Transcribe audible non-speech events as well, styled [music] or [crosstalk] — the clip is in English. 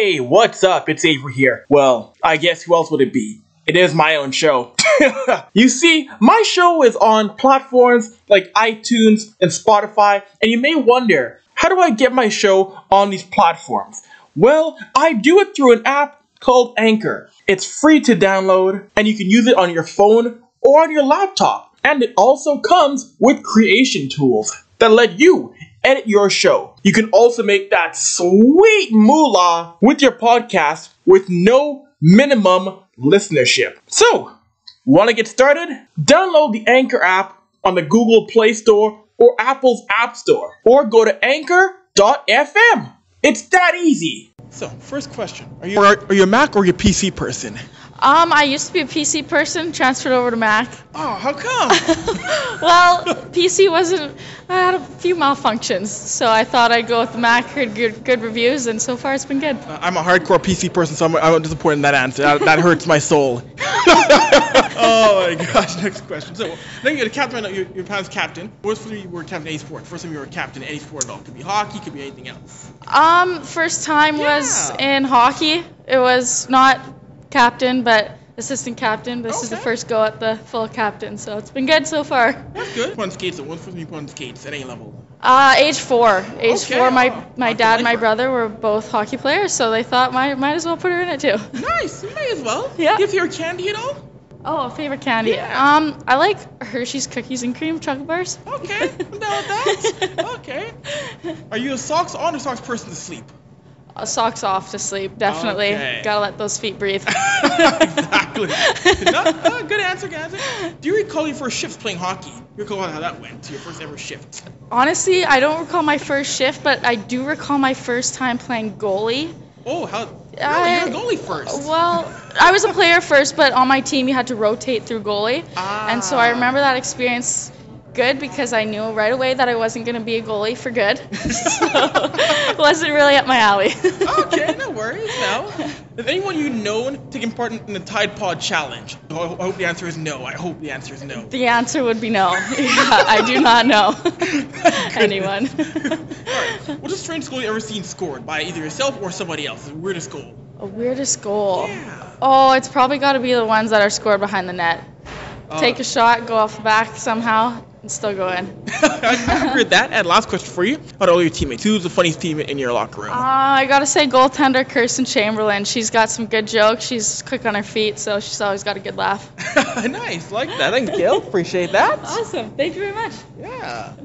Hey, what's up? It's Avry here. Well, I guess who else would it be? It is my own show. [laughs] you see, my show is on platforms like iTunes and Spotify, and you may wonder, how do I get my show on these platforms? Well, I do it through an app called Anchor. It's free to download, and you can use it on your phone or on your laptop. And it also comes with creation tools that let you edit your show. You can also make that sweet moolah with your podcast with no minimum listenership. So, want to get started? Download the Anchor app on the Google Play Store or Apple's App Store, or go to anchor.fm. It's that easy. So, first question: Are you are, are you a Mac or are you a PC person? Um, I used to be a PC person, transferred over to Mac. Oh, how come? [laughs] Well, PC wasn't. I had a few malfunctions, so I thought I'd go with the Mac. Heard good, good reviews, and so far it's been good. I'm a hardcore PC person, so I'm, I'm disappointed in that answer. That, that hurts my soul. [laughs] [laughs] oh my gosh! Next question. So, then you're the captain. Your, your past captain. What's for you were captain any sport? First time you were a captain any sport at all. Could be hockey. Could be anything else. Um, first time was in hockey. It was not captain, but assistant captain. This is the first go at the full captain, so it's been good so far. That's good. On skates. What's time you put skates at any level? Uh, age four. Age Okay, four. My wow. my dad and my brother were both hockey players, so they thought might might as well put her in it too. [laughs] Nice. You may as well. Yeah. Do you favorite candy at all? Oh, favorite candy. Yeah. Um, I like Hershey's cookies and cream chocolate bars. Okay. I'm down with that. [laughs] Okay. Are you a socks on or socks person to sleep? Uh, socks off to sleep, definitely. Okay. Gotta let those feet breathe. [laughs] exactly. No, good answer, good. Do you recall your first shift playing hockey? You recall how that went? Your first ever shift? Honestly, I don't recall my first shift, but I do recall my first time playing goalie. Oh, how? Really? I- You're a goalie first. Well, I was a player first, but on my team you had to rotate through goalie. And so I Ah. remember that experience good because I knew right away that I wasn't going to be a goalie for good. [laughs] so [laughs] wasn't really up my alley. [laughs] okay, no worries. No. Has anyone you known taken part in the Tide Pod challenge? Oh, I hope the answer is no. I hope the answer is no. The answer would be no. Yeah, I do not know anyone. What's the strangest goal you ever seen scored by either yourself or somebody else? The weirdest goal. A weirdest goal. Yeah. Oh, it's probably got to be the ones that are scored behind the net. Uh, Take a shot, go off the back somehow, and still going. [laughs] I heard that. And last question for you. Out of all your teammates, who's the funniest teammate in your locker room? Uh, I gotta say, goaltender Kirsten Chamberlain. She's got some good jokes. She's quick on her feet, so she's always got a good laugh. [laughs] nice, like that. Thank you. Appreciate that. Awesome. Thank you very much. Yeah.